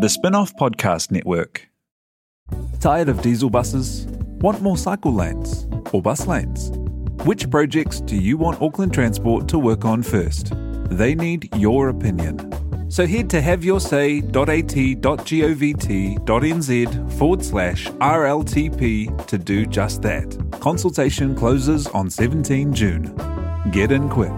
The Spin-off Podcast Network. Tired of diesel buses? Want more cycle lanes or bus lanes? Which projects do you want Auckland Transport to work on first? They need your opinion. So head to haveyoursay.at.govt.nz forward slash RLTP to do just that. Consultation closes on 17 June. Get in quick.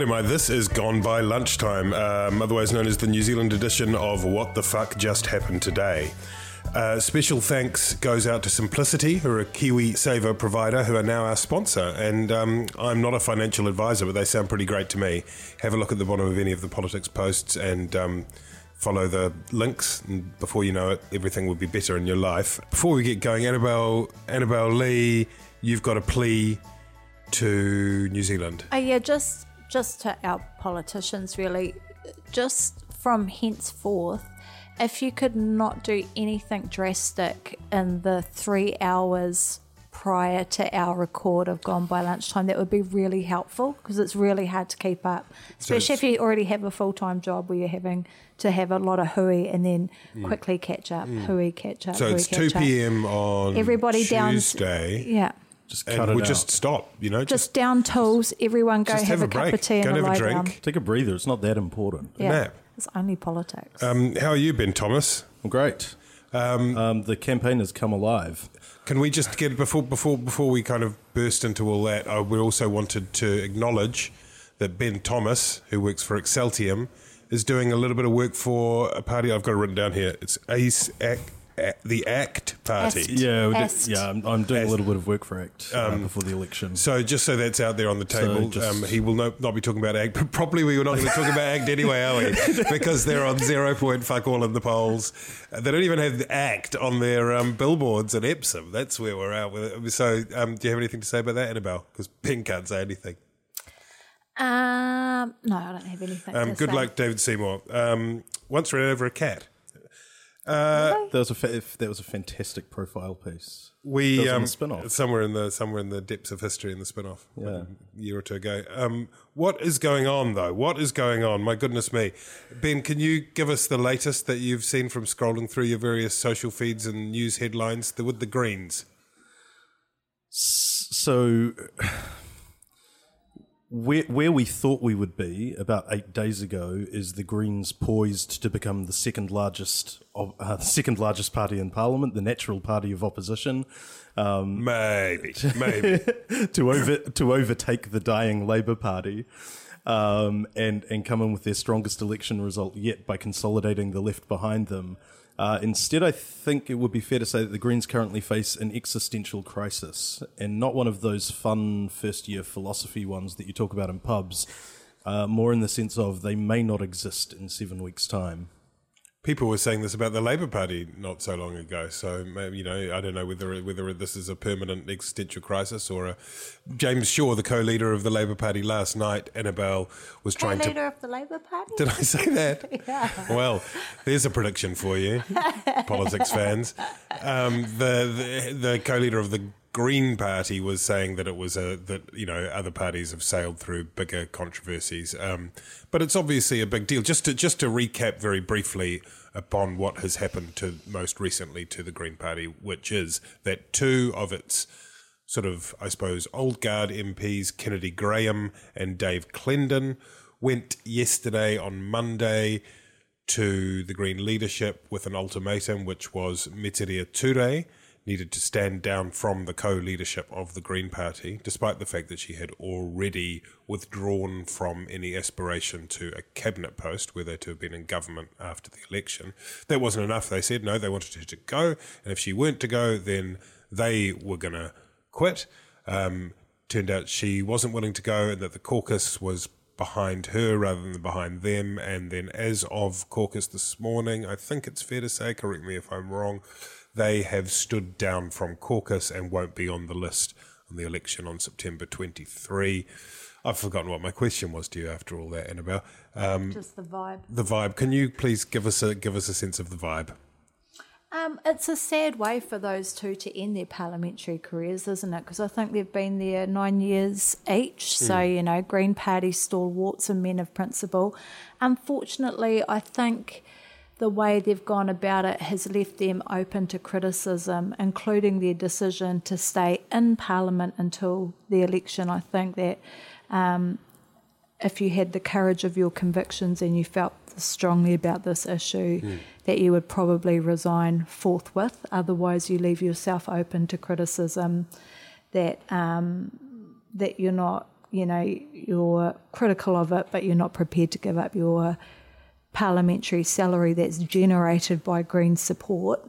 No, my. This is Gone by Lunchtime, um, otherwise known as the New Zealand edition of What the Fuck Just Happened Today. Uh, special thanks goes out to Simplicity, who are a KiwiSaver provider, who are now our sponsor. And um, I'm not a financial advisor, but they sound pretty great to me. Have a look at the bottom of any of the politics posts and um, follow the links. And before you know it, everything will be better in your life. Before we get going, Annabelle, Annabelle Lee, you've got a plea to New Zealand. Oh yeah, just just to our politicians really, just from henceforth, if you could not do anything drastic in the three hours prior to our record of Gone by Lunchtime, that would be really helpful because it's really hard to keep up, especially if you already have a full time job where you're having to have a lot of hui and then mm. quickly catch up, mm. hui catch up. So it's catch 2 up. p.m. on Everybody down- Tuesday. Yeah. Just And it we'll out. just stop, you know, Just down tools, everyone go Just have, have a a, cup break. of tea Go and and have a drink. down. Take a breather. It's not that important. Yeah. nap. It's only politics. Um, how are you, Ben Thomas? Well, great. Um, the campaign has come alive. Can we just get before before before we kind of burst into all that? Uh, we also wanted to acknowledge that Ben Thomas, who works for Exceltium, is doing a little bit of work for a party I've got it written down here. It's ACE, Ac- A- the ACT Party. Ast. Yeah, we did- Est. yeah. I'm, I'm doing Est. a little bit of work for ACT uh, before the election. So just so that's out there on the table, just- um, he will no, not be talking about ACT. But probably we were not going to talk about ACT anyway, are we? Because they're on zero point fuck all in the polls. Uh, They don't even have the ACT on their um, billboards at Epsom. That's where we're at with it. So um, do you have anything to say about that, Annabelle? Because Ben can't say anything. Um, no, I don't have anything. Um, to good say. luck, David Seymour. Um, once ran over a cat. That was a fa- that was a fantastic profile piece. We That was on um, spin-off. somewhere in the somewhere in the depths of history in the spin-off Yeah. a year or two ago. Um, what is going on though? What is going on? My goodness me, Ben, can you give us the latest that you've seen from scrolling through your various social feeds and news headlines the, with the Greens? So, where where we thought we would be about eight days ago is the Greens poised to become the second largest of uh, the second largest party in Parliament, the natural party of opposition, Maybe, maybe. to over to overtake the dying Labour Party. Um, and and come in with their strongest election result yet by consolidating the left behind them. Uh, instead, I think it would be fair to say that the Greens currently face an existential crisis, and not one of those fun first year philosophy ones that you talk about in pubs. Uh, more in the sense of they may not exist in seven weeks' time. People were saying this about the Labour Party not so long ago. So you know, I don't know whether whether this is a permanent existential crisis or a. James Shaw, the co-leader of the Labour Party last night, Annabelle was trying to co leader of the Labour Party. Did I say that? yeah. Well, there's a prediction for you, politics fans. Um, the, the the co-leader of the Green Party was saying that it was a that you know other parties have sailed through bigger controversies, um, but it's obviously a big deal. Just to just to recap very briefly upon what has happened to most recently to the Green Party, which is that two of its sort of, I suppose, old guard MPs, Kennedy Graham and Dave Clendon, went yesterday on Monday to the Green leadership with an ultimatum, which was Metiria Turei needed to stand down from the co-leadership of the Green Party, despite the fact that she had already withdrawn from any aspiration to a cabinet post, were they to have been in government after the election. That wasn't enough, they said. No, they wanted her to go, and if she weren't to go, then they were going to quit. Um, turned out she wasn't willing to go, and that the caucus was behind her rather than behind them. And then, as of caucus this morning, I think it's fair to say, correct me if I'm wrong, they have stood down from caucus and won't be on the list on the election on September 23. I've forgotten what my question was to you after all that, Annabelle. Um, Just the vibe. the vibe. Can you please give us a give us a sense of the vibe? Um, it's a sad way for those two to end their parliamentary careers, isn't it? Because I think they've been there nine years each. So, you know, Green Party stalwarts and men of principle. Unfortunately, I think the way they've gone about it has left them open to criticism, including their decision to stay in Parliament until the election. I think that um, if you had the courage of your convictions and you felt strongly about this issue, Hmm. that you would probably resign forthwith. Otherwise, you leave yourself open to criticism that um, that you're not, you know, you're critical of it, but you're not prepared to give up your parliamentary salary that's generated by Green support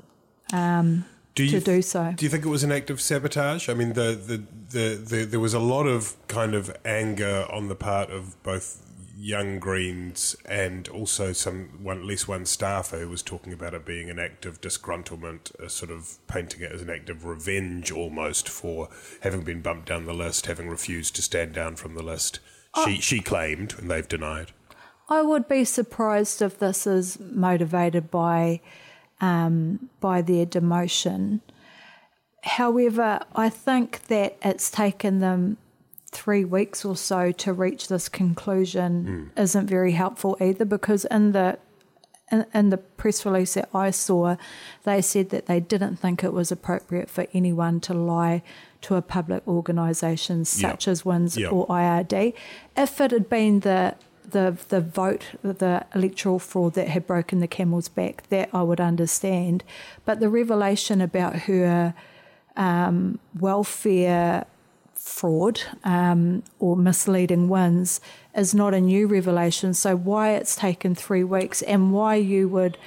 Do to you do so. Do you think it was an act of sabotage? I mean, the, the, the, the, there was a lot of kind of anger on the part of both young Greens and also some one at least one staffer who was talking about it being an act of disgruntlement, uh, sort of painting it as an act of revenge almost for having been bumped down the list, having refused to stand down from the list. She she claimed, and they've denied. I would be surprised if this is motivated by um, by their demotion. However, I think that it's taken them three weeks or so to reach this conclusion isn't very helpful either because in the in, in the press release that I saw, they said that they didn't think it was appropriate for anyone to lie to a public organisation such as WINZ Yep. or IRD. If it had been the the the vote, the electoral fraud that had broken the camel's back, that I would understand. But the revelation about her um, welfare fraud um, or misleading WINZ is not a new revelation. So, why it's taken three weeks and why you would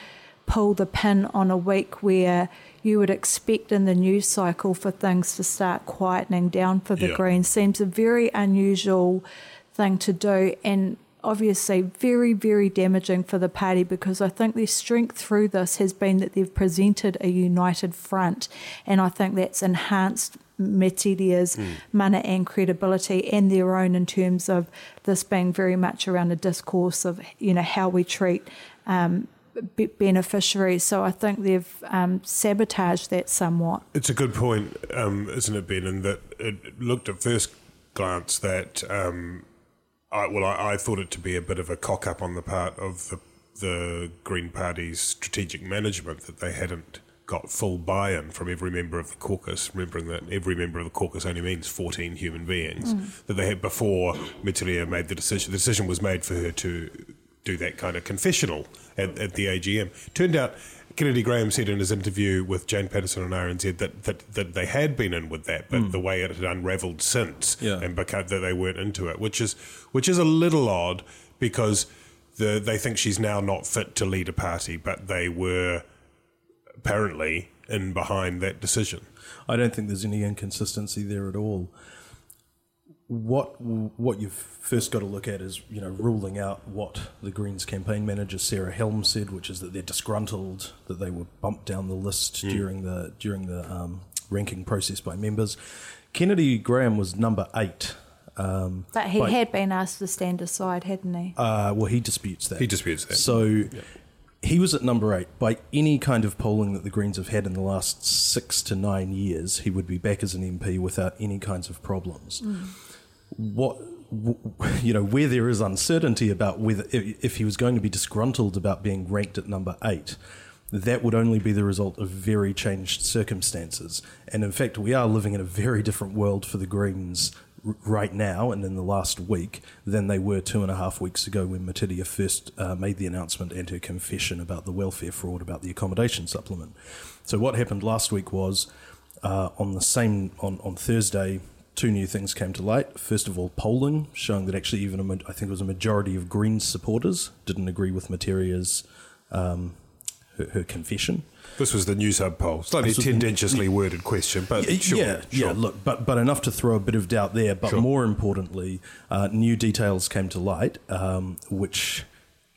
pull the pin on a week where you would expect in the news cycle for things to start quietening down for the Yeah. Greens seems a very unusual thing to do and obviously very, very damaging for the party because I think their strength through this has been that they've presented a united front and I think that's enhanced Metiria's mana and credibility and their own in terms of this being very much around a discourse of you know how we treat um, beneficiaries. So I think they've um, sabotaged that somewhat. It's a good point, um, isn't it, Ben? In that it looked at first glance that, um, I, well, I, I thought it to be a bit of a cock up on the part of the the Green Party's strategic management that they hadn't got full buy-in from every member of the caucus. Remembering that every member of the caucus only means fourteen human beings. Mm. That they had before Metiria made the decision. The decision was made for her to do that kind of confessional at, at the AGM. Turned out, Kennedy Graham said in his interview with Jane Patterson on RNZ that, that, that they had been in with that, but hmm. the way it had unravelled since, Yeah. and because that they weren't into it, which is which is a little odd because the they think she's now not fit to lead a party, but they were apparently in behind that decision. I don't think there's any inconsistency there at all. What what you've first got to look at is you know ruling out what the Greens campaign manager Sarah Helm said, which is that they're disgruntled that they were bumped down the list during the during the um, ranking process by members. Kennedy Graham was number eight. Um, But he by- had been asked to stand aside, hadn't he? uh, well, he disputes that. He disputes that. So he was at number eight. By any kind of polling that the Greens have had in the last six to nine years, he would be back as an MP without any kinds of problems. What you know, where there is uncertainty about whether if he was going to be disgruntled about being ranked at number eight. That would only be the result of very changed circumstances. And in fact, we are living in a very different world for the Greens right now and in the last week than they were two and a half weeks ago when Metiria first uh, made the announcement and her confession about the welfare fraud about the accommodation supplement. So what happened last week was uh, on the same on, on Thursday, two new things came to light. First of all, polling showing that actually even a, I think it was a majority of Greens supporters didn't agree with Metiria's um, her, her confession. This was the Newshub poll. Slightly was the- tendentiously worded question, but Y- sure, yeah, sure. yeah. Look, but but enough to throw a bit of doubt there. But Sure. more importantly, uh, new details came to light, um, which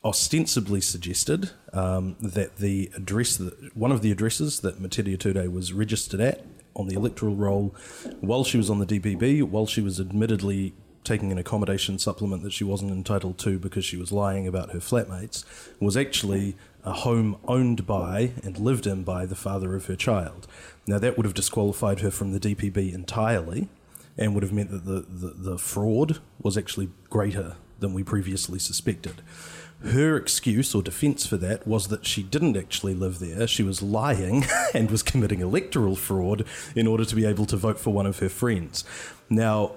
ostensibly suggested um, that the address, that, one of the addresses that Metiria Turei was registered at on the electoral roll, while she was on the DPB, while she was admittedly taking an accommodation supplement that she wasn't entitled to because she was lying about her flatmates was actually a home owned by and lived in by the father of her child. Now, that would have disqualified her from the DPB entirely and would have meant that the, the, the fraud was actually greater than we previously suspected. Her excuse or defence for that was that she didn't actually live there. She was lying and was committing electoral fraud in order to be able to vote for one of her friends. Now,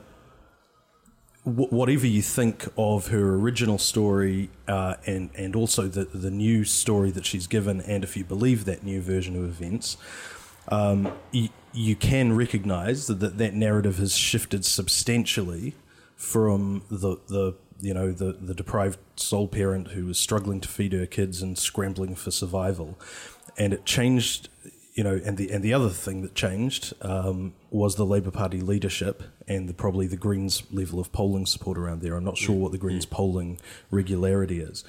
whatever you think of her original story uh, and and also the the new story that she's given, and if you believe that new version of events, um, you, you can recognise that that narrative has shifted substantially from the the you know the the deprived sole parent who was struggling to feed her kids and scrambling for survival, and it changed you know, and the and the other thing that changed um, was the Labor Party leadership and the, probably the Greens' level of polling support around there. I'm not sure what the Greens' polling regularity is,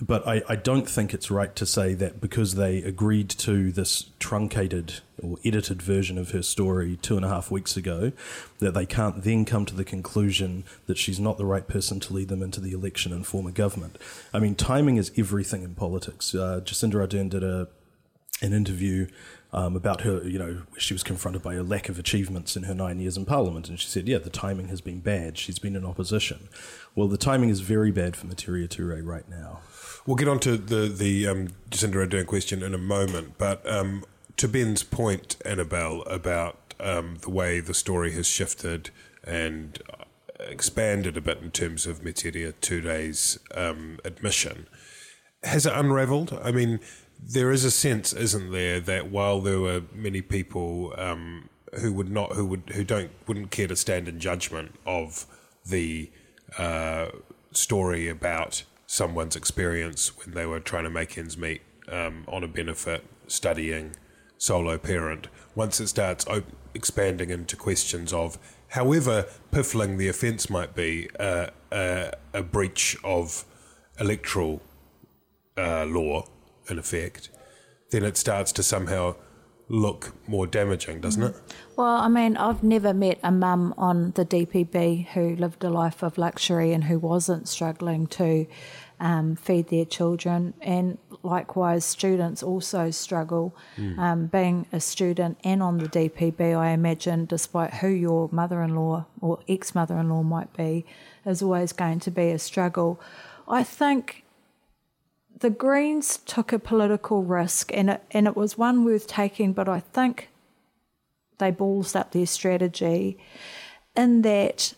but I, I don't think it's right to say that because they agreed to this truncated or edited version of her story two and a half weeks ago, that they can't then come to the conclusion that she's not the right person to lead them into the election and form a government. I mean, timing is everything in politics. Uh, Jacinda Ardern did a an interview um, about her, you know, she was confronted by a lack of achievements in her nine years in Parliament. And she said, yeah, the timing has been bad. She's been in opposition. Well, the timing is very bad for Metiria Turei right now. We'll get on to the, the um, Jacinda Ardern question in a moment. But um, to Ben's point, Annabelle, about um, the way the story has shifted and uh, expanded a bit in terms of Metiria Turei's um, admission, has it unravelled? I mean, there is a sense, isn't there, that while there were many people um, who would not, who would, who don't, wouldn't care to stand in judgment of the uh, story about someone's experience when they were trying to make ends meet um, on a benefit, studying, solo parent. Once it starts op- expanding into questions of, however piffling the offence might be, uh, uh, a breach of electoral uh, law in effect, then it starts to somehow look more damaging, doesn't it? Well, I mean, I've never met a mum on the DPB who lived a life of luxury and who wasn't struggling to um, feed their children. And likewise, students also struggle. Mm. Um, being a student and on the DPB, I imagine, despite who your mother in law or ex mother in law might be, is always going to be a struggle. I think the Greens took a political risk, and it, and it was one worth taking, but I think they balls up their strategy in that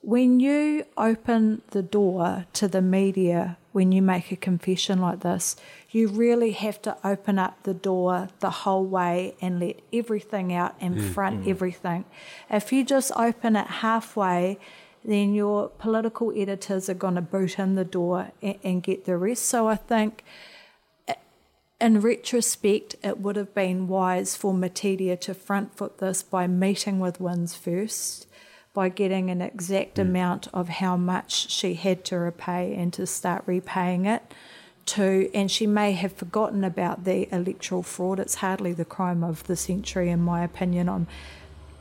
when you open the door to the media when you make a confession like this, you really have to open up the door the whole way and let everything out and mm, front mm. everything. If you just open it halfway, then your political editors are going to boot in the door and, and get the rest. So I think in retrospect, it would have been wise for Metiria to front foot this by meeting with WINZ first, by getting an exact mm. amount of how much she had to repay and to start repaying it. To, and she may have forgotten about the electoral fraud. It's hardly the crime of the century, in my opinion. I'm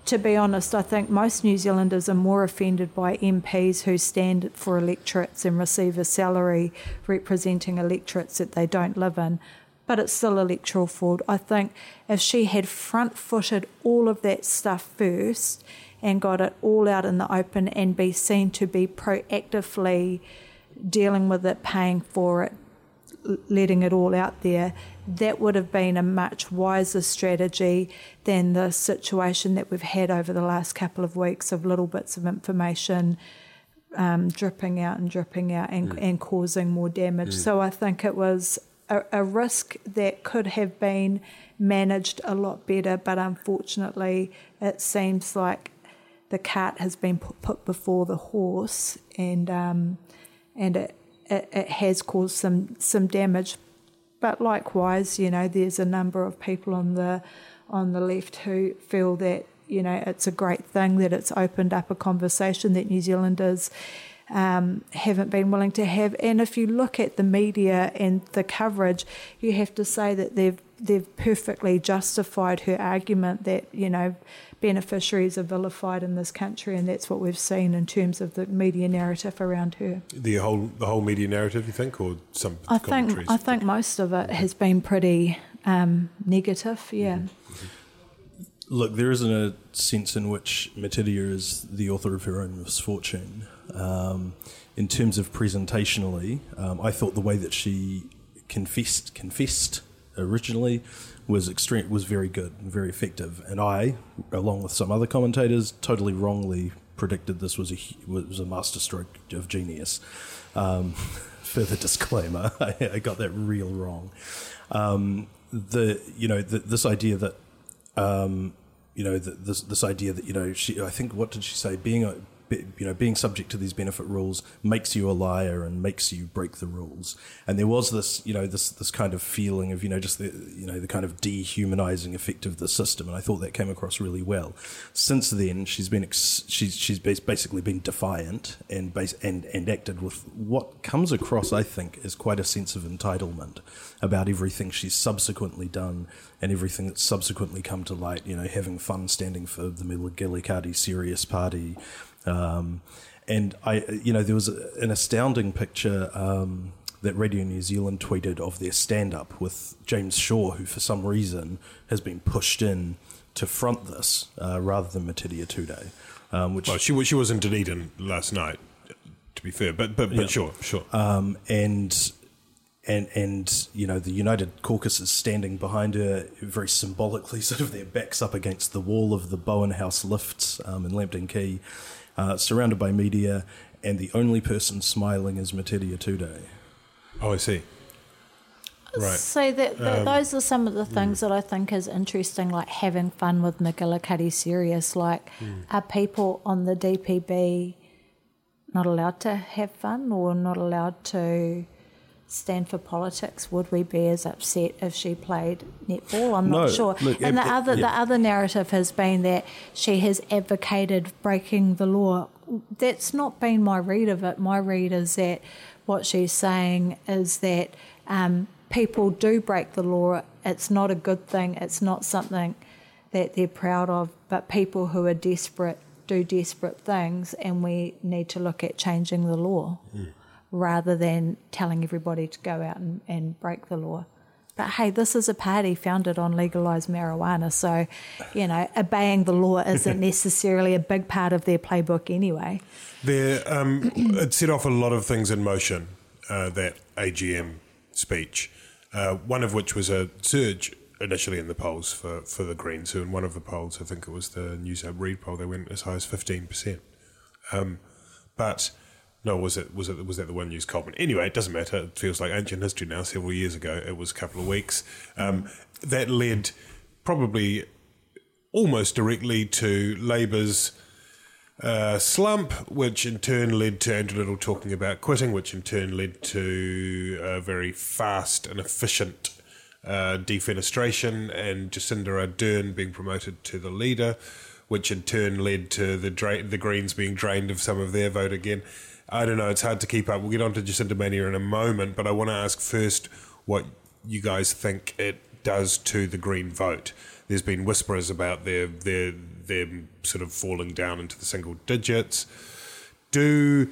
to be honest, I think most New Zealanders are more offended by MPs who stand for electorates and receive a salary representing electorates that they don't live in. But it's still electoral fraud. I think if she had front footed all of that stuff first and got it all out in the open and be seen to be proactively dealing with it, paying for it, letting it all out there, that would have been a much wiser strategy than the situation that we've had over the last couple of weeks of little bits of information um, dripping out and dripping out and, mm. and causing more damage. Mm. So I think it was a, a, risk that could have been managed a lot better, but unfortunately, it seems like the cart has been put, put before the horse, and um, and it, it, it has caused some some damage. But likewise, you know, there's a number of people on the on the left who feel that you know it's a great thing that it's opened up a conversation that New Zealanders um, haven't been willing to have. And if you look at the media and the coverage, you have to say that they've they've perfectly justified her argument that you know beneficiaries are vilified in this country, and that's what we've seen in terms of the media narrative around her. The whole the whole media narrative, you think, or some I think I think most of it has been pretty um, negative. Yeah. Mm-hmm. Look, there isn't a sense in which Metiria is the author of her own misfortune. Um, in terms of presentationally, um, I thought the way that she confessed confessed originally was extreme was very good and very effective. And I, along with some other commentators, totally wrongly predicted this was a was a masterstroke of genius. Um, further disclaimer: I, I, got that real wrong. Um, the you know the, this idea that um, you know the, this this idea that you know she I think what did she say being a you know, being subject to these benefit rules makes you a liar and makes you break the rules. And there was this, you know, this this kind of feeling of, you know, just the, you know, the kind of dehumanizing effect of the system. And I thought that came across really well. Since then, she's been ex- she's she's basically been defiant and base and and acted with what comes across, I think, is quite a sense of entitlement about everything she's subsequently done and everything that's subsequently come to light. You know, having fun standing for the McGillicuddy Serious Party um, and I, you know, there was an astounding picture um, that Radio New Zealand tweeted of their stand-up with James Shaw, who for some reason has been pushed in to front this uh, rather than Metiria Turei. Um, which well, she she was in Dunedin last night, to be fair, but but, but yeah. sure, sure. Um, and and and you know the United Caucus is standing behind her very symbolically, sort of their backs up against the wall of the Bowen House lifts um, in Lambton Quay, uh, surrounded by media, and the only person smiling is Metiria Turei. Oh, I see. Right. So that, that um, those are some of the things mm. that I think is interesting, like having fun with McGillicuddy Serious. Like, mm. are people on the DPB not allowed to have fun or not allowed to stand for politics, would we be as upset if she played netball? I'm not sure. Look, and the other yeah. the other narrative has been that she has advocated breaking the law. That's not been my read of it. My read is that what she's saying is that um, people do break the law. It's not a good thing. It's not something that they're proud of. But people who are desperate do desperate things, and we need to look at changing the law. Mm rather than telling everybody to go out and, and break the law. But hey, this is a party founded on legalized marijuana, so you know obeying the law isn't necessarily a big part of their playbook anyway. There, um, it set off a lot of things in motion. Uh, that AGM speech, uh, one of which was a surge initially in the polls for, for the Greens. So in one of the polls, I think it was the Newshub Reid poll, they went as high as fifteen percent. Um, but no, was it was it was that the one news Colmar? Anyway, it doesn't matter. It feels like ancient history now. Several years ago, it was a couple of weeks. Um, that led probably almost directly to Labour's uh, slump, which in turn led to Andrew Little talking about quitting, which in turn led to a very fast and efficient uh, defenestration, and Jacinda Ardern being promoted to the leader, which in turn led to the dra- the Greens being drained of some of their vote again. I don't know. It's hard to keep up. We'll get on to Jacinda Mania in a moment, but I want to ask first what you guys think it does to the Green vote. There's been whispers about their their them sort of falling down into the single digits. Do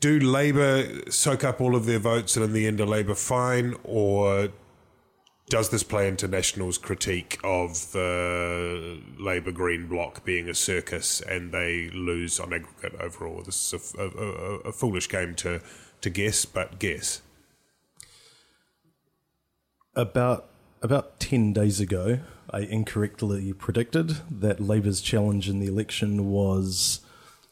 do Labor soak up all of their votes and in the end are Labor fine, or does this play into National's critique of the Labour Green bloc being a circus and they lose on aggregate overall? This is a, a, a foolish game to, to guess, but guess. About about ten days ago, I incorrectly predicted that Labour's challenge in the election was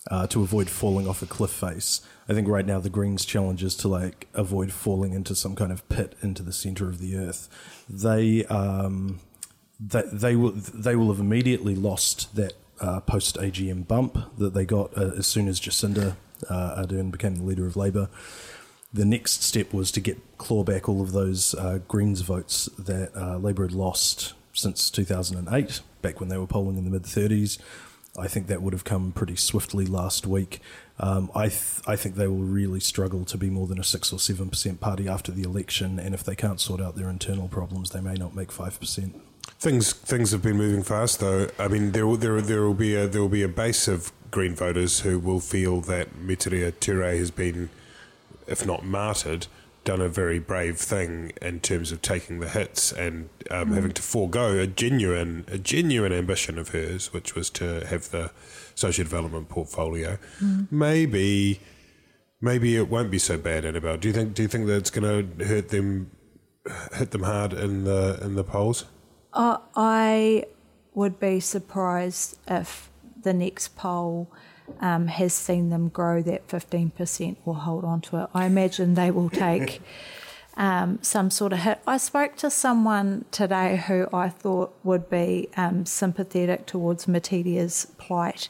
uh, to avoid falling off a cliff face. I think right now the Greens' challenge is to like avoid falling into some kind of pit into the center of the earth. They um, they, they will they will have immediately lost that uh, post AGM bump that they got uh, as soon as Jacinda uh, Ardern became the leader of Labor. The next step was to get claw back all of those uh, Greens votes that uh, Labor had lost since 2008, back when they were polling in the mid 30s I think that would have come pretty swiftly last week. Um, I th- I think they will really struggle to be more than a six or seven percent party after the election, and if they can't sort out their internal problems, they may not make five percent. Things things have been moving fast, though. I mean, there will, there there will be a there will be a base of Green voters who will feel that Metiria Turei has been, if not martyred, done a very brave thing in terms of taking the hits and um, mm. having to forego a genuine a genuine ambition of hers, which was to have the social development portfolio. Mm. Maybe maybe it won't be so bad, Annabelle. Do you think do you think that it's going to hurt them hit them hard in the in the polls? Uh, I would be surprised if the next poll um, has seen them grow that 15% or hold on to it. I imagine they will take um, some sort of hit. I spoke to someone today who I thought would be um, sympathetic towards Metiria's plight,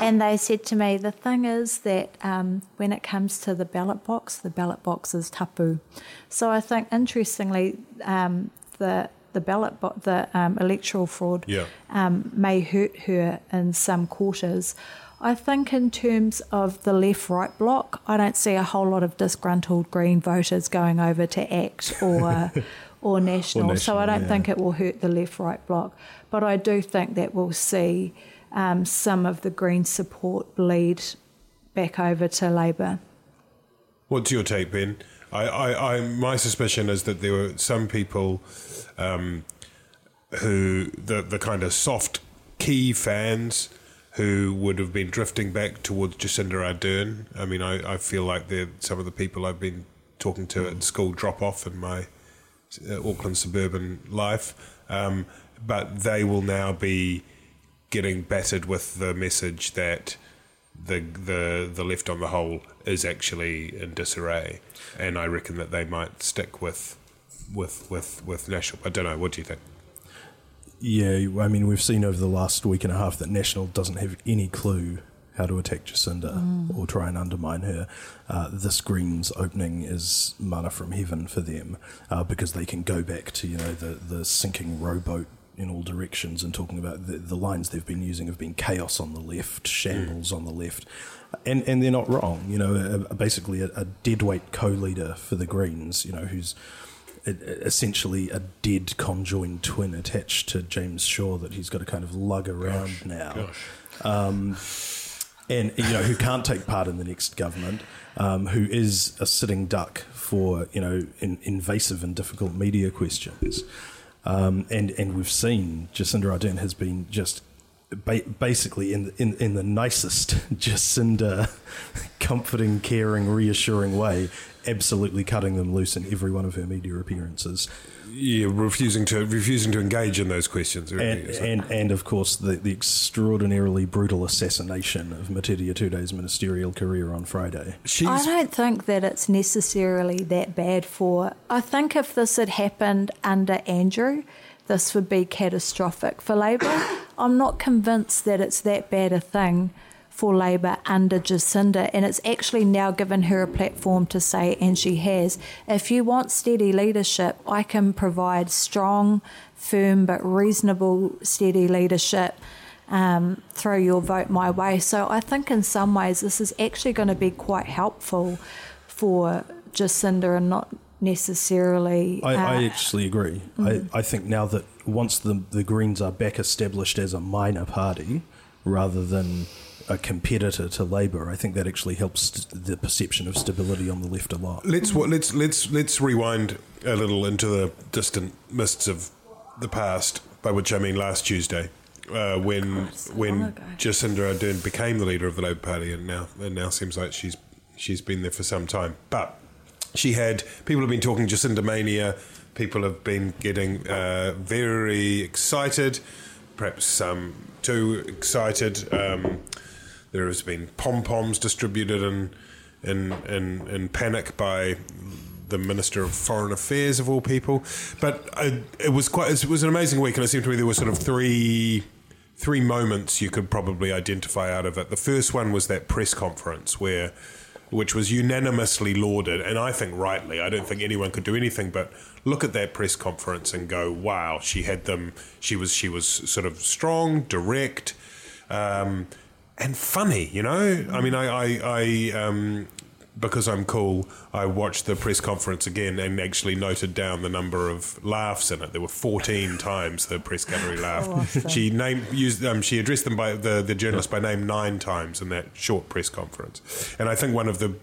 and they said to me, the thing is that um, when it comes to the ballot box, the ballot box is tapu. So I think, interestingly, um, the the ballot, bo- the um, electoral fraud yeah. um, may hurt her in some quarters. I think in terms of the left right block, I don't see a whole lot of disgruntled Green voters going over to ACT or or, national. or national. So I don't yeah. think it will hurt the left right block. But I do think that we'll see um, some of the Green support bleed back over to Labour. What's your take, Ben? I, I, I, my suspicion is that there were some people um, who the the kind of soft key fans who would have been drifting back towards Jacinda Ardern. I mean, I, I feel like they're some of the people I've been talking to at school drop off in my uh, Auckland suburban life. Um, but they will now be getting battered with the message that the the the left on the whole is actually in disarray, and I reckon that they might stick with with with with national. I don't know. What do you think? Yeah, I mean, we've seen over the last week and a half that National doesn't have any clue how to attack Jacinda mm. or try and undermine her. Uh, this Greens opening is mana from heaven for them uh, because they can go back to you know the the sinking rowboat in all directions and talking about the, the lines they've been using have been chaos on the left, shambles mm. on the left, and and they're not wrong. You know, a, a basically a, a deadweight co-leader for the Greens. You know, who's essentially a dead conjoined twin attached to James Shaw that he's got to kind of lug around gosh, now. Um, and you know who can't take part in the next government, um, who is a sitting duck for you know in, invasive and difficult media questions, um, and and we've seen Jacinda Ardern has been just ba- basically in, in in the nicest Jacinda comforting, caring, reassuring way, absolutely cutting them loose in every one of her media appearances. Yeah, refusing to refusing to engage in those questions, and and, and, of course the, the extraordinarily brutal assassination of Metiria Turei's ministerial career on Friday. She's I don't think that it's necessarily that bad for. I think if this had happened under Andrew, this would be catastrophic for Labor. I'm not convinced that it's that bad a thing for Labor under Jacinda, and it's actually now given her a platform to say, and she has, if you want steady leadership, I can provide strong, firm, but reasonable, steady leadership. Um, throw your vote my way. So I think in some ways this is actually going to be quite helpful for Jacinda and not necessarily. I, uh, I actually agree. Mm-hmm. I, I think now that once the, the Greens are back established as a minor party rather than a competitor to Labor, I think that actually helps the perception of stability on the left a lot. Let's let's let's let's rewind a little into the distant mists of the past, by which I mean last Tuesday, uh, when when Jacinda Ardern became the leader of the Labour Party, and now and now seems like she's she's been there for some time. But she had people have been talking Jacinda mania. People have been getting uh, very excited, perhaps some too excited. Um, there has been pom poms distributed in, in, in, in panic by the Minister of Foreign Affairs of all people. But I, it was quite it was an amazing week, and it seemed to me there were sort of three three moments you could probably identify out of it. The first one was that press conference where which was unanimously lauded, and I think rightly. I don't think anyone could do anything but look at that press conference and go, "Wow, she had them. She was she was sort of strong, direct." um, and funny. You know, I mean, I, I, I um, because I'm cool, I watched the press conference again and actually noted down the number of laughs in it. There were 14 times the press gallery laughed. Oh, awesome. She named used um, she addressed them by the the journalist by name nine times in that short press conference, and I think one of the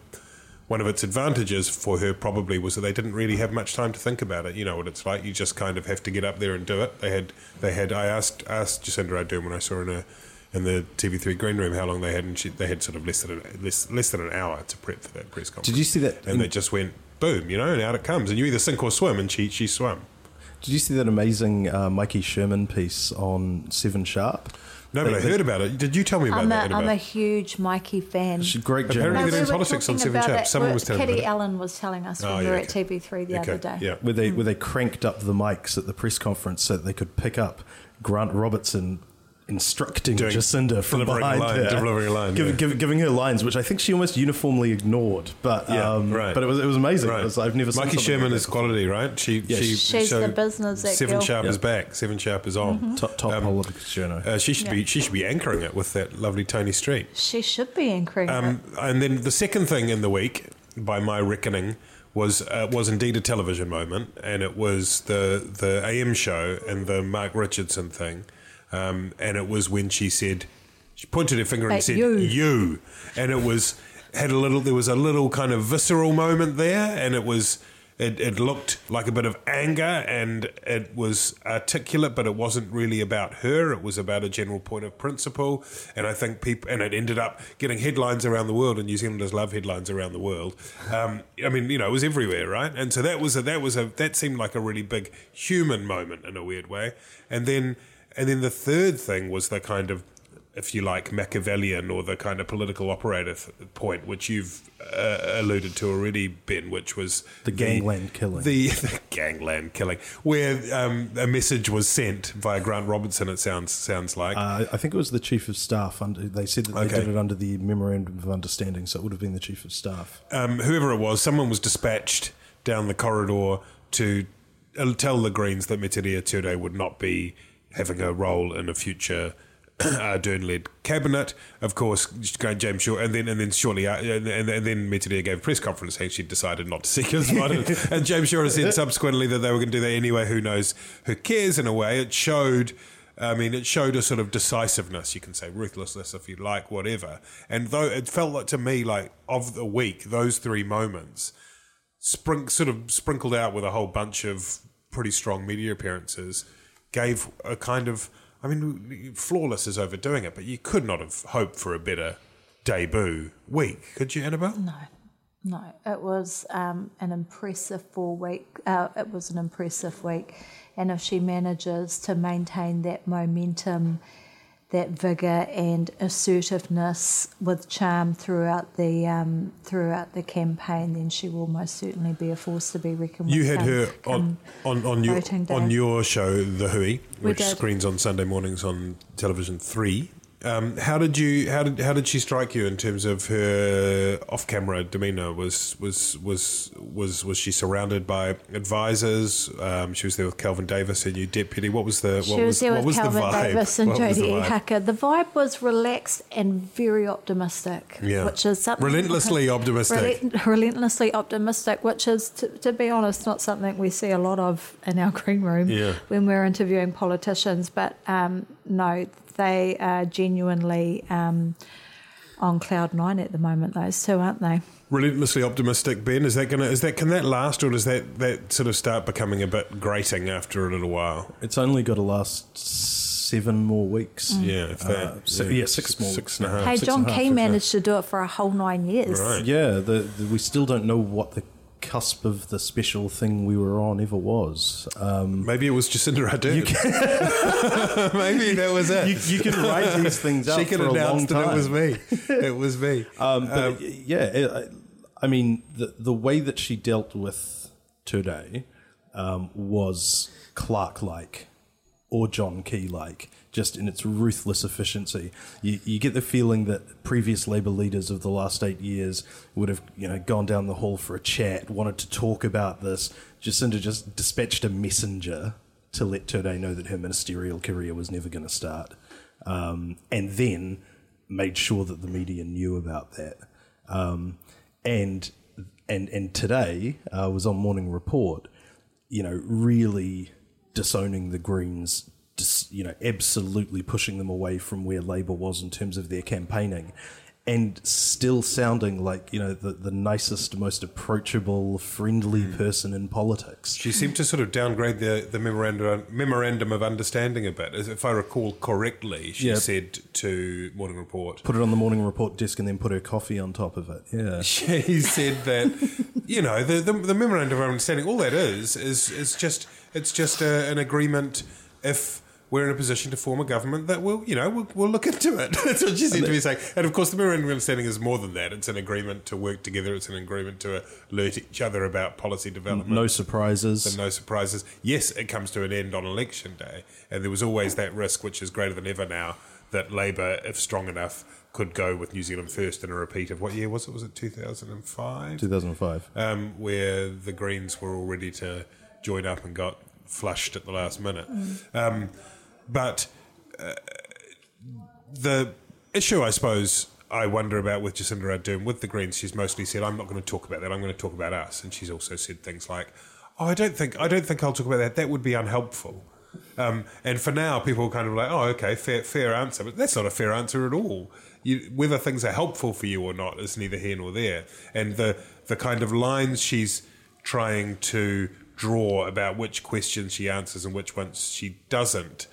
one of its advantages for her probably was that they didn't really have much time to think about it. You know what it's like; you just kind of have to get up there and do it. They had they had. I asked asked Jacinda Ardern when I saw her in a in the TV3 green room how long they had, and she, they had sort of less than an, less, less than an hour to prep for that press conference. Did you see that? And they just went boom, you know, and out it comes, and you either sink or swim, and she she swam. Did you see that amazing uh, Maiki Sherman piece on Seven Sharp? No, but They- I heard about it. Did you tell me about I'm a, that? Annabelle? I'm a huge Maiki fan. She's a great Apparently journalist. they're in we politics on Seven about Chaps. that. Someone Well, was telling me Kitty about it. Allen was telling us when Oh, we yeah, were at. TV3 the Okay, other day. Yeah. where they where they cranked up the mics at the press conference so that they could pick up Grant Robertson instructing Doing- Jacinda from delivering a behind line, her, delivering a line, Giv- yeah. giv- giving her lines, which I think she almost uniformly ignored. But Yeah, um, right. but it was it was amazing. Right. It was- I've never seen Maiki something Sherman like is quality, right? She, Yes. she She's the business, Seven girl. Sharp is back. Seven Sharp is on. Mm-hmm. top top Um, politics journal. Uh, she should be she should be anchoring it with that lovely Toni Street. She should be incredible. Um, and then the second thing in the week, by my reckoning, was uh, was indeed a television moment, and it was the the AM show and the Mark Richardson thing, um, and it was when she said she pointed her finger and At said you. you, and it was had a little there was a little kind of visceral moment there, and it was. It, it looked like a bit of anger and it was articulate, but it wasn't really about her. It was about a general point of principle. And I think people, and it ended up getting headlines around the world, and New Zealanders love headlines around the world. Um, I mean, you know, it was everywhere, right? And so that was a, that was a, that seemed like a really big human moment in a weird way. And then, and then the third thing was the kind of, if you like, Machiavellian or the kind of political operator th- point, which you've uh, alluded to already, Ben, which was The gangland killing. The, the gangland killing, where um, a message was sent via Grant Robertson. It sounds sounds like. Uh, I think it was the chief of staff. Under, they said that they Okay. did it under the memorandum of understanding, so it would have been the chief of staff. um, whoever it was, someone was dispatched down the corridor to uh, tell the Greens that Metiria Turei would not be having a role in a future Ardern-led cabinet. Of course, going James Shaw, and then and then shortly, uh, and, and, and then Metiria gave a press conference saying she decided not to seek his and, and James Shaw said subsequently that they were going to do that anyway. Who knows? Who cares? In a way, it showed. I mean, it showed a sort of decisiveness, you can say, ruthlessness, if you like, whatever. And though it felt like to me like of the week, those three moments, sort of sprinkled out with a whole bunch of pretty strong media appearances, gave a kind of, I mean, flawless is overdoing it, but you could not have hoped for a better debut week, could you, Annabelle? no, no. It was um, an impressive four week. Uh, it was an impressive week, and if she manages to maintain that momentum, that vigor and assertiveness with charm throughout the um, throughout the campaign, then she will most certainly be a force to be reckoned with. You had come- her on, on, on your day. on your show, The Hui, which screens on Sunday mornings on television three. Um, how did you how did how did she strike you in terms of her off camera demeanor? Was was was was was she surrounded by advisors? Um, she was there with Kelvin Davis, her new deputy. What was the She was was, there what with was Kelvin the vibe? Davis and What Jodie vibe? Hacker. The vibe was relaxed and very optimistic, Yeah. which is something Relentlessly optimistic. Relent- relentlessly optimistic, which is, to, to be honest, not something we see a lot of in our green room Yeah. when we're interviewing politicians. But um, no, they are genuinely um, on cloud nine at the moment. Those two, aren't they? Relentlessly optimistic, Ben. Is that gonna is that can that last, or does that that sort of start becoming a bit grating after a little while? It's only got to last seven more weeks. Yeah, if that, Uh, so- yeah, six more. six and a half. Hey, six John and a half, Key managed to do it for a whole nine years. Right. Yeah, the, the, we still don't know what the cusp of the special thing we were on ever was. Um, Maybe it was Jacinda Ardern. Maybe that was it. you, you can write these things out she could for a long that time. it was me. It was me. Um, but yeah, it, I mean, the the way that she dealt with today um, was Clark like or John Key like, just in its ruthless efficiency. You, you get the feeling that previous Labour leaders of the last eight years would have, you know, gone down the hall for a chat, wanted to talk about this. Jacinda just dispatched a messenger to let Turei know that her ministerial career was never going to start. um, and then made sure that the media knew about that. Um, and and and today uh, was on Morning Report, you know, really disowning the Greens, dis, you know, absolutely pushing them away from where Labor was in terms of their campaigning, and still sounding like you know the, the nicest, most approachable, friendly Hmm. person in politics. She seemed to sort of downgrade the, the memorandum memorandum of understanding a bit. If I recall correctly, she Yeah. said to Morning Report, Put it on the Morning Report desk and then put her coffee on top of it. Yeah. she said that you know the, the the memorandum of understanding. All that is is is just it's just a, an agreement if. We're in a position to form a government that will, you know, we'll, we'll look into it. That's what she seemed to be saying. And of course, the memorandum of understanding is more than that. It's an agreement to work together. It's an agreement to alert each other about policy development. No surprises. no surprises. Yes, it comes to an end on election day, and there was always that risk, which is greater than ever now, that Labor, if strong enough, could go with New Zealand first in a repeat of what year was it? Was it two thousand and five? 2005. Um, where the Greens were all ready to join up and got flushed at the last minute. Um, but uh, the issue, I suppose, I wonder about with Jacinda Ardern with the Greens, she's mostly said, "I'm not going to talk about that. I'm going to talk about us." And she's also said things like, "Oh, I don't think I don't think I'll talk about that. That would be unhelpful." Um, and for now, people are kind of like, "Oh, okay, fair fair answer," but that's not a fair answer at all. You, whether things are helpful for you or not is neither here nor there. And the the kind of lines she's trying to draw about which questions she answers and which ones she doesn't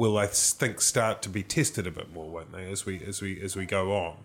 will I think start to be tested a bit more, won't they, as we as we as we go on?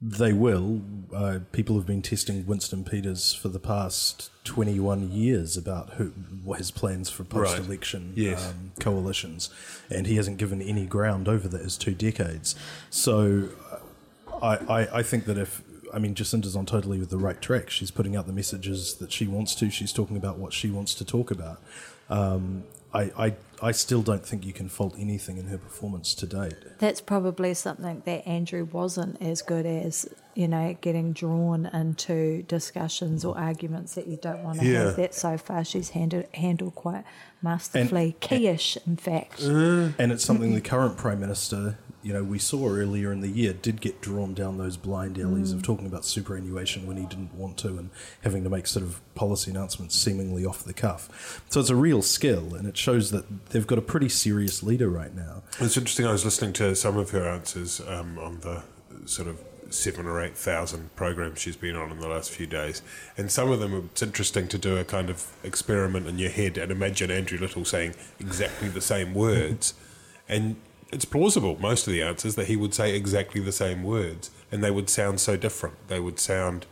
They will. Uh, people have been testing Winston Peters for the past 21 years about who his plans for post election Yes. um, coalitions, and he hasn't given any ground over that those two decades. So uh, I, I, I think that if. I mean, Jacinda's on totally with the right track. She's putting out the messages that she wants to. She's talking about what she wants to talk about. Um, I, I, I still don't think you can fault anything in her performance to date. That's probably something that Andrew wasn't as good as, you know, getting drawn into discussions or arguments that you don't want to Yeah. have. That so far she's handled, handled quite masterfully, keyish, in fact. And it's something the current Prime Minister, you know, we saw earlier in the year did get drawn down those blind alleys of talking about superannuation when he didn't want to and having to make sort of policy announcements seemingly off the cuff. So it's a real skill and it shows that they've got a pretty serious leader right now. It's interesting. I was listening to some of her answers um, on the sort of seven or eight thousand programs she's been on in the last few days, and some of them it's interesting to do a kind of experiment in your head and imagine Andrew Little saying exactly the same words, and it's plausible most of the answers that he would say exactly the same words, and they would sound so different. They would sound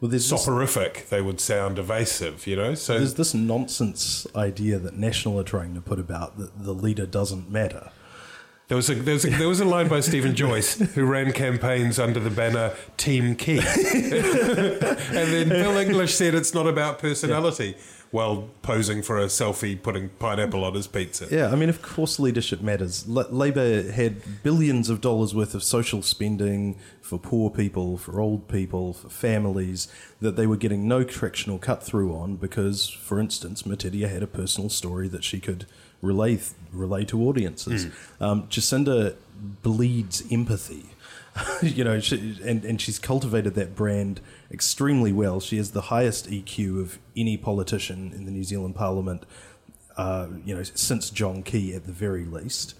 Well, there's this, soporific. They would sound evasive. You know, so there's this nonsense idea that National are trying to put about that the leader doesn't matter. There was a there was a, there was a line by Stephen Joyce who ran campaigns under the banner Team Key, and then Bill English said it's not about personality while posing for a selfie putting pineapple on his pizza. Yeah, I mean, of course, leadership matters. La- Labor had billions of dollars worth of social spending for poor people, for old people, for families that they were getting no traction or cut through on because, for instance, Metiria had a personal story that she could relay relay to audiences. Um, Jacinda bleeds empathy. you know, she, and and she's cultivated that brand extremely well. She has the highest EQ of any politician in the New Zealand Parliament. Uh, you know, since John Key at the very least,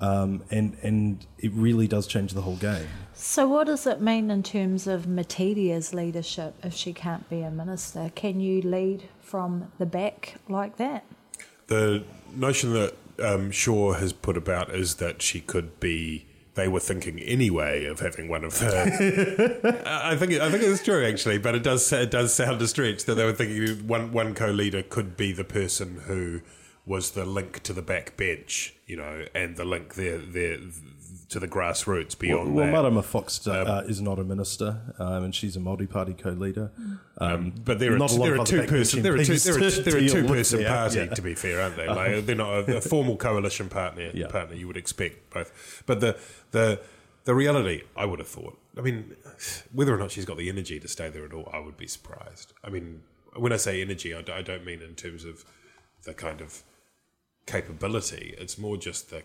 um, and and it really does change the whole game. So, what does it mean in terms of Metiria's leadership if she can't be a minister? Can you lead from the back like that? The notion that um, Shaw has put about is that she could be. They were thinking anyway of having one of her. I think I think it's true actually, but it does it does sound a stretch that they were thinking one one co-leader could be the person who was the link to the back bench, you know, and the link there there to the grassroots beyond well, that. Marama Fox uh, is not a minister, um, and she's a multi-party co-leader. Um, But they're not a, lot they're of a other two back person bench they're a two. They're a, they're a two-person party yeah. to be fair, aren't they? Like they're not a, a formal coalition partner Yeah. partner you would expect both. But the the the reality, I would have thought. I mean, whether or not she's got the energy to stay there at all, I would be surprised. I mean, when I say energy, I, d- I don't mean in terms of the kind of capability. It's more just the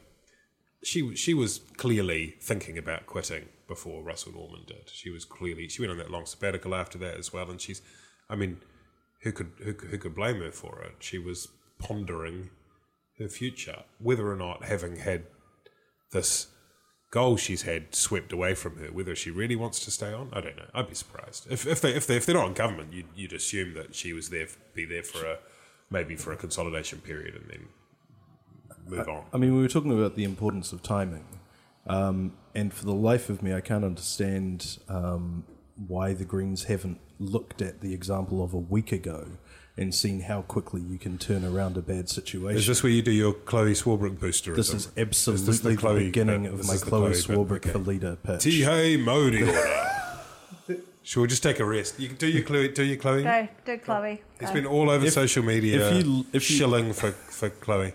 she she was clearly thinking about quitting before Russell Norman did. She was clearly she went on that long sabbatical after that as well, and she's, I mean, who could who, who could blame her for it? She was pondering her future, whether or not having had this goal she's had swept away from her, whether she really wants to stay on, I don't know. I'd be surprised if if they if they if they're not in government, you'd, you'd assume that she was there be there for a maybe for a consolidation period and then move on. I mean, we were talking about the importance of timing, um, and for the life of me, I can't understand um, why the Greens haven't looked at the example of a week ago and seen how quickly you can turn around a bad situation. Is this where you do your Chloe Swarbrick booster? This is absolutely is the, Chloe, the, beginning of my Chloe, Chloe Swarbrick okay. for leader pitch. T hey Modi Should we just take a rest? You can do your Chloe. Do your Chloe. Go, do Chloe. It's been all over if, social media. If you, if you, shilling for for Chloe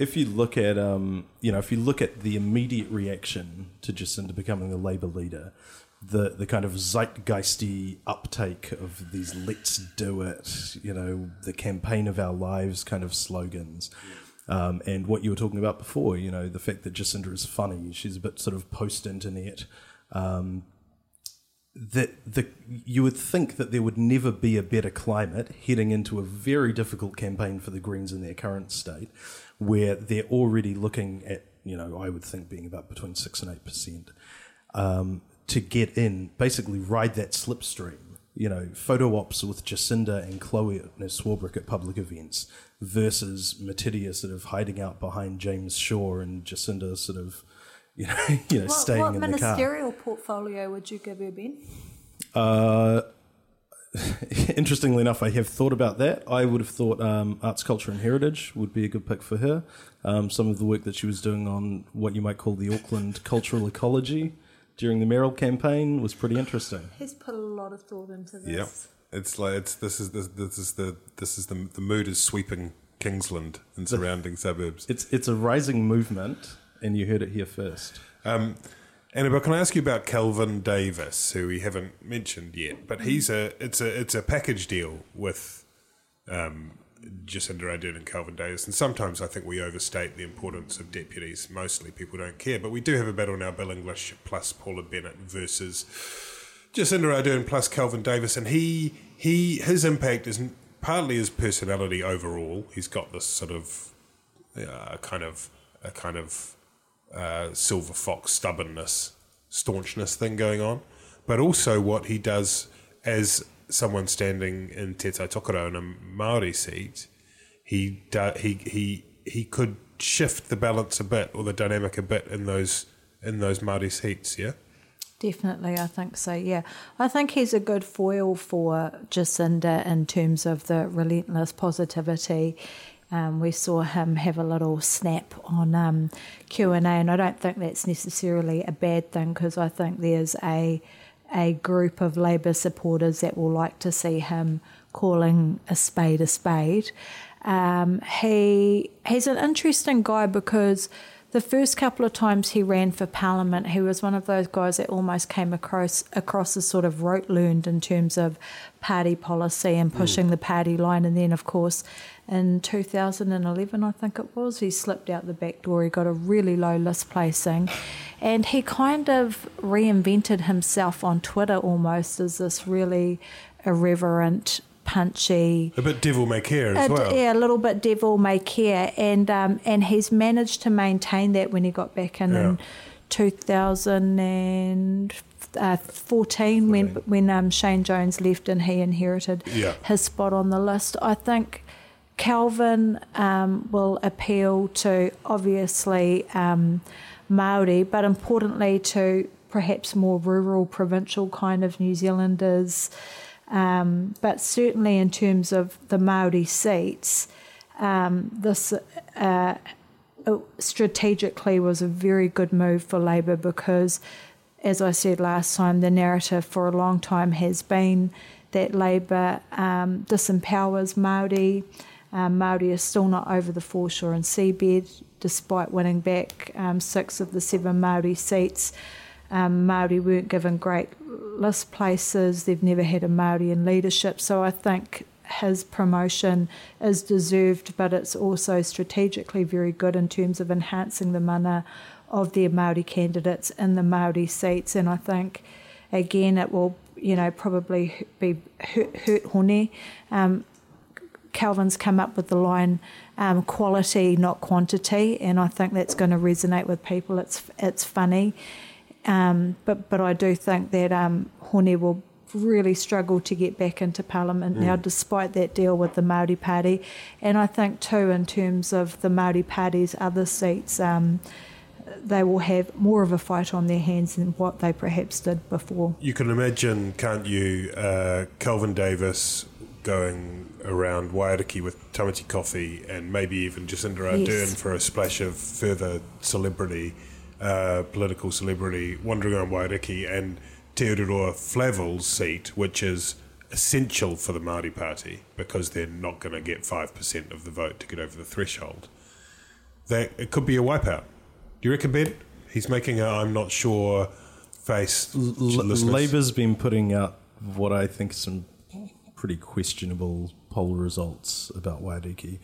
if you look at um, you know if you look at the immediate reaction to Jacinda becoming the Labour leader, the the kind of zeitgeisty uptake of these "let's do it," you know, the campaign of our lives kind of slogans. Um, and what you were talking about before, you know, the fact that Jacinda is funny, she's a bit sort of post-internet. Um, that the you would think that there would never be a better climate heading into a very difficult campaign for the Greens in their current state, where they're already looking at, you know, I would think being about between six and eight percent, um, to get in, basically ride that slipstream. You know, photo ops with Jacinda and Chloe Swarbrick at public events versus Metiria sort of hiding out behind James Shaw and Jacinda sort of, you know, you know, what, staying what in the car. What ministerial portfolio would you give her, Ben? Uh, interestingly enough, I have thought about that. I would have thought um, arts, culture, and heritage would be a good pick for her. Um, some of the work that she was doing on what you might call the Auckland cultural ecology during the Mayoral campaign was pretty interesting. He's put a lot of thought into this. Yep, it's like it's this is this, this is the this is the the mood is sweeping Kingsland and surrounding suburbs. It's it's a rising movement, and you heard it here first. Um, Annabelle, can I ask you about Kelvin Davis, who we haven't mentioned yet? But he's a it's a it's a package deal with um, Jacinda Ardern and Kelvin Davis, and sometimes I think we overstate the importance of deputies. Mostly people don't care, but we do have a battle now: Bill English plus Paula Bennett versus Jacinda Ardern plus Kelvin Davis, and he he his impact is partly his personality overall. He's got this sort of uh, kind of a kind of uh, silver fox stubbornness, staunchness thing going on, but also what he does as someone standing in Te Tokerau in a Maori seat. He do, he he he could shift the balance a bit or the dynamic a bit in those in those Maori seats. Yeah. Definitely, I think so. Yeah, I think he's a good foil for Jacinda in terms of the relentless positivity um, we saw him have a little snap on um, Q and A, and I don't think that's necessarily a bad thing because I think there's a a group of Labor supporters that will like to see him calling a spade a spade. Um, he he's an interesting guy because the first couple of times he ran for parliament, he was one of those guys that almost came across across as sort of rote learned in terms of party policy and pushing mm. the party line. And then, of course, in 2011, I think it was, he slipped out the back door. He got a really low list placing, and he kind of reinvented himself on Twitter almost as this really irreverent punchy. A bit devil may care as a, well. Yeah, a little bit devil may care, and um, and he's managed to maintain that when he got back in yeah. in 2014 when when um, Shane Jones left and he inherited yeah. his spot on the list. I think. Kelvin um, will appeal to obviously um, Maori, but importantly to perhaps more rural, provincial kind of New Zealanders. Um, but certainly in terms of the Maori seats, um, this uh, strategically was a very good move for Labor because, as I said last time, the narrative for a long time has been that Labor um, disempowers Maori. Um, Maori is still not over the foreshore and seabed, despite winning back um, six of the seven Maori seats. Um, Maori weren't given great list places. They've never had a Maori in leadership. So I think his promotion is deserved, but it's also strategically very good in terms of enhancing the mana of their Maori candidates in the Maori seats. And I think, again, it will, you know, probably be hurt, hurt. Um, Kelvin's come up with the line um, quality, not quantity, and I think that's going to resonate with people. It's it's funny, um, but but I do think that um, Hone will really struggle to get back into Parliament mm. now, despite that deal with the Maori Party, and I think too in terms of the Maori Party's other seats. Um, they will have more of a fight on their hands than what they perhaps did before. You can imagine, can't you, uh, Kelvin Davis going around Waiariki with Tamati Coffee and maybe even Jacinda Ardern yes. for a splash of further celebrity, uh, political celebrity, wandering around Waiariki and Te Ururoa Flavell's seat, which is essential for the Māori Party because they're not going to get 5% of the vote to get over the threshold. That It could be a wipeout. Do you reckon, Ben? He's making a I'm not sure face. L- Labour's been putting out what I think some pretty questionable poll results about Waiariki.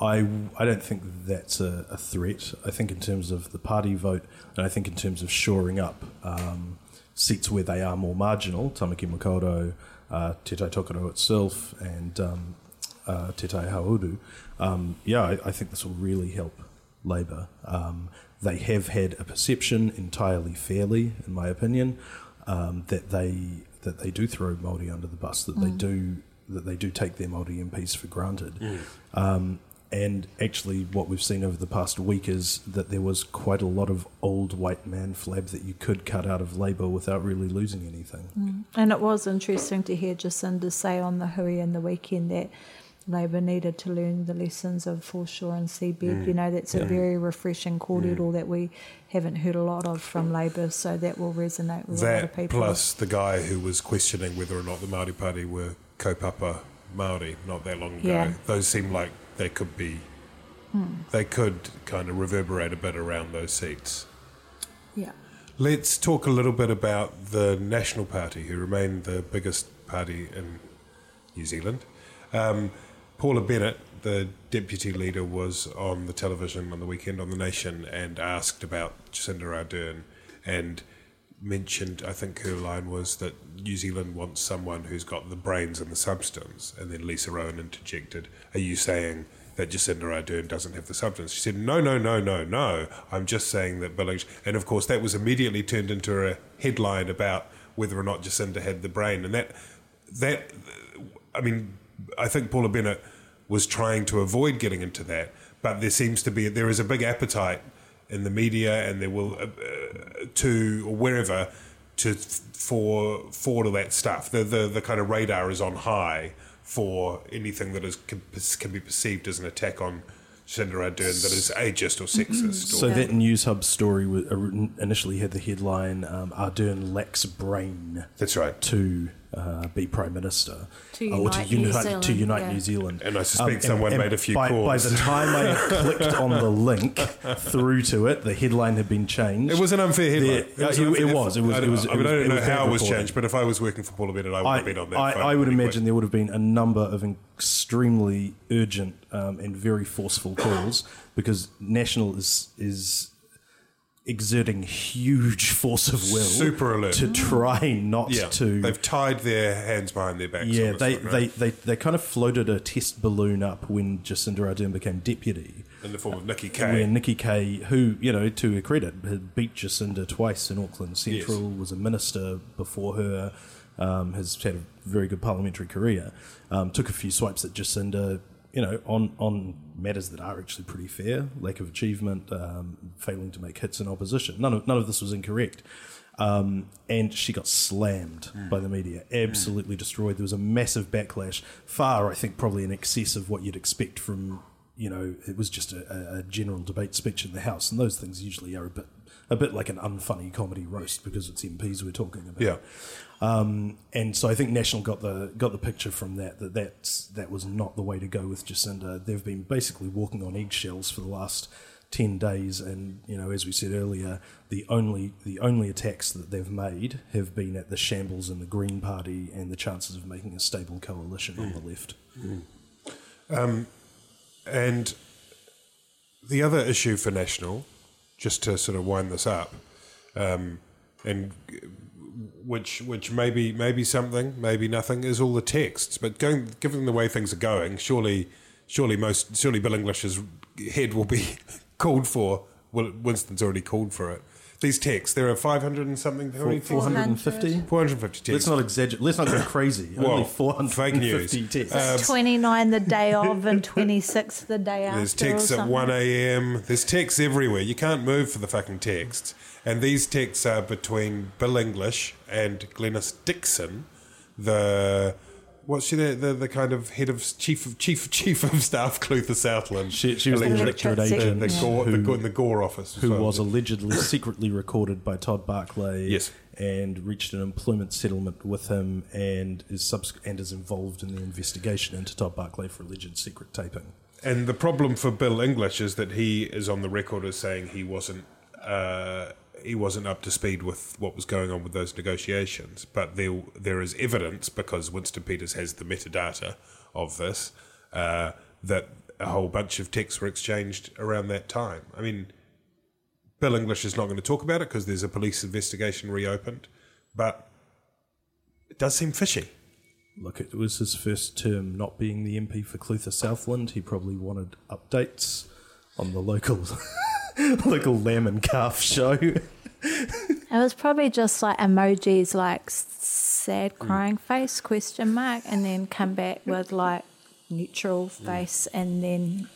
I, I don't think that's a, a, threat. I think in terms of the party vote, and I think in terms of shoring up um, seats where they are more marginal, Tamaki Makaurau, uh, Te Tai Tokerau itself, and um, uh, Te Tai um, yeah, I, I, think this will really help Labour. Um, they have had a perception entirely fairly, in my opinion, um, that they that they do throw Maori under the bus, that mm. they do that they do take their Maori MPs for granted. Mm. Um, and actually, what we've seen over the past week is that there was quite a lot of old white man flab that you could cut out of Labour without really losing anything. Mm. And it was interesting to hear Jacinda say on the Hui in the weekend that Labour needed to learn the lessons of foreshore and seabed. Mm. You know, that's yeah. a very refreshing kōrero mm. that we haven't heard a lot of from Labour, so that will resonate with that, a lot of people. Plus the guy who was questioning whether or not the Māori Party were kaupapa Māori not that long ago. Yeah. Those seem like they could be, they could kind of reverberate a bit around those seats. Yeah. Let's talk a little bit about the National Party, who remain the biggest party in New Zealand. Um, Paula Bennett, the deputy leader, was on the television on the weekend on The Nation and asked about Jacinda Ardern and mentioned, I think her line was that New Zealand wants someone who's got the brains and the substance. And then Lisa Owen interjected, Are you saying that Jacinda Ardern doesn't have the substance? She said, No, no, no, no, no. I'm just saying that Billings. And of course, that was immediately turned into a headline about whether or not Jacinda had the brain. And that, that I mean, I think Paula Bennett was trying to avoid getting into that, but there seems to be there is a big appetite in the media, and they will uh, uh to or wherever to for for all that stuff. The, the the kind of radar is on high for anything that is can, can be perceived as an attack on Jacinda Ardern that is ageist or sexist. So or, that Newshub story initially had the headline um, Ardern lacks brain. That's right. To uh, be prime minister to uh, or to unite, to unite yeah. New Zealand. And I suspect um, someone and, made a few by, calls. By the time I clicked on the link through to it, the headline had been changed. It was an unfair headline. it, was. It, it, was. It was. I, it was. I, mean, I don't know how it was changed, but if I was working for Paula Bennett, I would I, have been on that. I, I would imagine quick. there would have been a number of extremely urgent um, and very forceful calls because National is is exerting huge force of will super alert. to try not yeah, to they've tied their hands behind their backs yeah they, one, right? they, they they kind of floated a test balloon up when Jacinda Ardern became deputy. In the form of Nikki Kaye where Nikki Kaye who you know to her credit had beat Jacinda twice in Auckland Central yes. was a minister before her um, has had a very good parliamentary career. Um, took a few swipes at Jacinda you know, on, on matters that are actually pretty fair, lack of achievement, um, failing to make hits in opposition. None of, none of this was incorrect. Um, and she got slammed mm. by the media, absolutely mm. destroyed. There was a massive backlash, far, I think, probably in excess of what you'd expect from, you know, it was just a, a general debate speech in the House. And those things usually are a bit a bit like an unfunny comedy roast because it's MPs we're talking about. Yeah. Um, and so I think National got the got the picture from that that that's, that was not the way to go with Jacinda. They've been basically walking on eggshells for the last ten days, and you know, as we said earlier, the only the only attacks that they've made have been at the shambles in the Green Party and the chances of making a stable coalition on the left. And the other issue for National, just to sort of wind this up, um, and which which maybe maybe something, maybe nothing, is all the texts. But going, given the way things are going, surely surely most surely Bill English's head will be called for. Well, Winston's already called for it. These texts, there are five hundred and something. How many? Four hundred and fifty. Four hundred fifty Let's not exaggerate. Let's not go crazy. Well, Only four hundred fake and news. fifty texts. Uh, 29 the day of and 26 the day after. There's texts at 1 a.m. There's texts everywhere. You can't move for the fucking texts. And these texts are between Bill English and Glenys Dixon, the what's she the, the the kind of head of chief of chief chief of staff Clutha Southland. She, she was the Electorate electorate agent the yeah. Gore, the, who, Gore, the Gore office, who well. was allegedly secretly recorded by Todd Barclay. Yes. And reached an employment settlement with him, and is subs- and is involved in the investigation into Todd Barclay for alleged secret taping. And the problem for Bill English is that he is on the record as saying he wasn't uh, he wasn't up to speed with what was going on with those negotiations. But there there is evidence because Winston Peters has the metadata of this uh, that a whole bunch of texts were exchanged around that time. I mean, Bill English is not going to talk about it because there's a police investigation reopened, but it does seem fishy. Look, it was his first term not being the MP for Clutha Southland. He probably wanted updates on the local local a lemon calf show. It was probably just like emojis like sad Hmm. crying face question mark and then come back with like neutral Hmm. face and then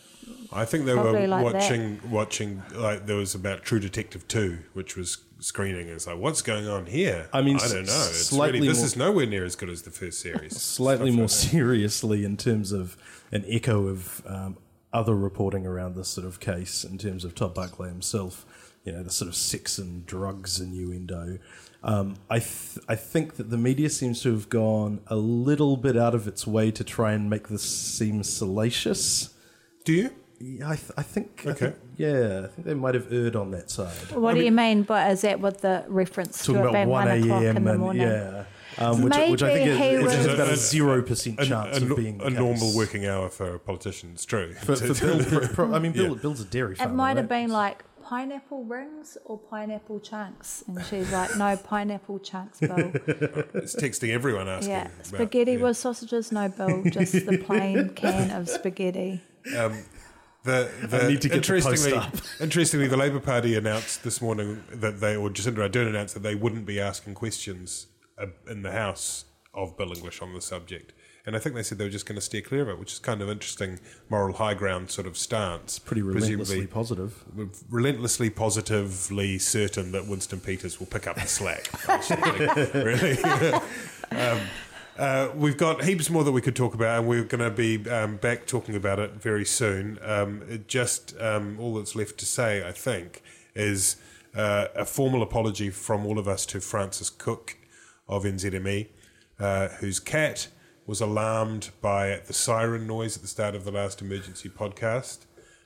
I think they were like watching watching like there was about True Detective two, which was screening. It's like, what's going on here? I mean, I don't know. It's slightly really, this more- is nowhere near as good as the first series. Slightly more like seriously, in terms of an echo of um, other reporting around this sort of case, in terms of Todd Barclay himself, you know, the sort of sex and drugs innuendo. Um, I th- I think that the media seems to have gone a little bit out of its way to try and make this seem salacious. Do you? Yeah, I, th- I think. I Okay. think- yeah, I think they might have erred on that side. what do you mean? But is that with the reference to Talking about one one o'clock a.m. in the and morning? yeah, um, which, which I think Maybe is, he is about a A- zero percent A, chance a, of being the a normal working hour for a politician. It's true. For, for Bill, pro, pro, I mean, Bill, Bill's a dairy farmer. It farmer. might have right? been like pineapple rings or pineapple chunks, and she's like, "No pineapple chunks, Bill." it's texting everyone asking. Yeah, about- spaghetti yeah. with sausages, no, Bill. Just the plain can of spaghetti. The, the, need to get the post interestingly, up. interestingly, the Labor Party announced this morning that they, or Jacinda Ardern announced that they wouldn't be asking questions in the House of Bill English on the subject. And I think they said they were just going to steer clear of it, which is kind of interesting moral high ground sort of stance. pretty relentlessly positive. relentlessly positively certain that Winston Peters will pick up the slack. really. um, uh, we've got heaps more that we could talk about, and we're going to be um, back talking about it very soon. Um, it just um, all that's left to say, I think, is uh, a formal apology from all of us to Frances Cook of NZME, uh, whose cat was alarmed by the siren noise at the start of the last emergency podcast.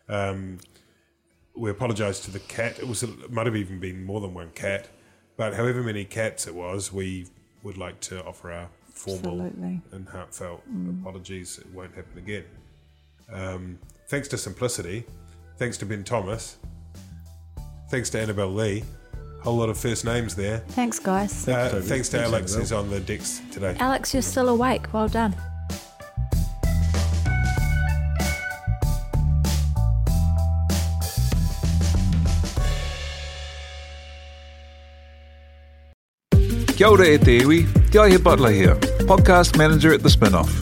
Um, we apologise to the cat. It was it might have even been more than one cat, but however many cats it was, we would like to offer our formal Absolutely. and heartfelt apologies. It won't happen again. Um, thanks to Simplicity, thanks to Ben Thomas, thanks to Annabelle Lee. Whole lot of first names there. Thanks, guys. Uh, Toby. thanks to Thanks, Alex Annabelle. who's on the decks today. Alex, you're still awake. Well done. Kia ora e te iwi, Te Aihe Butler here, podcast manager at The Spinoff.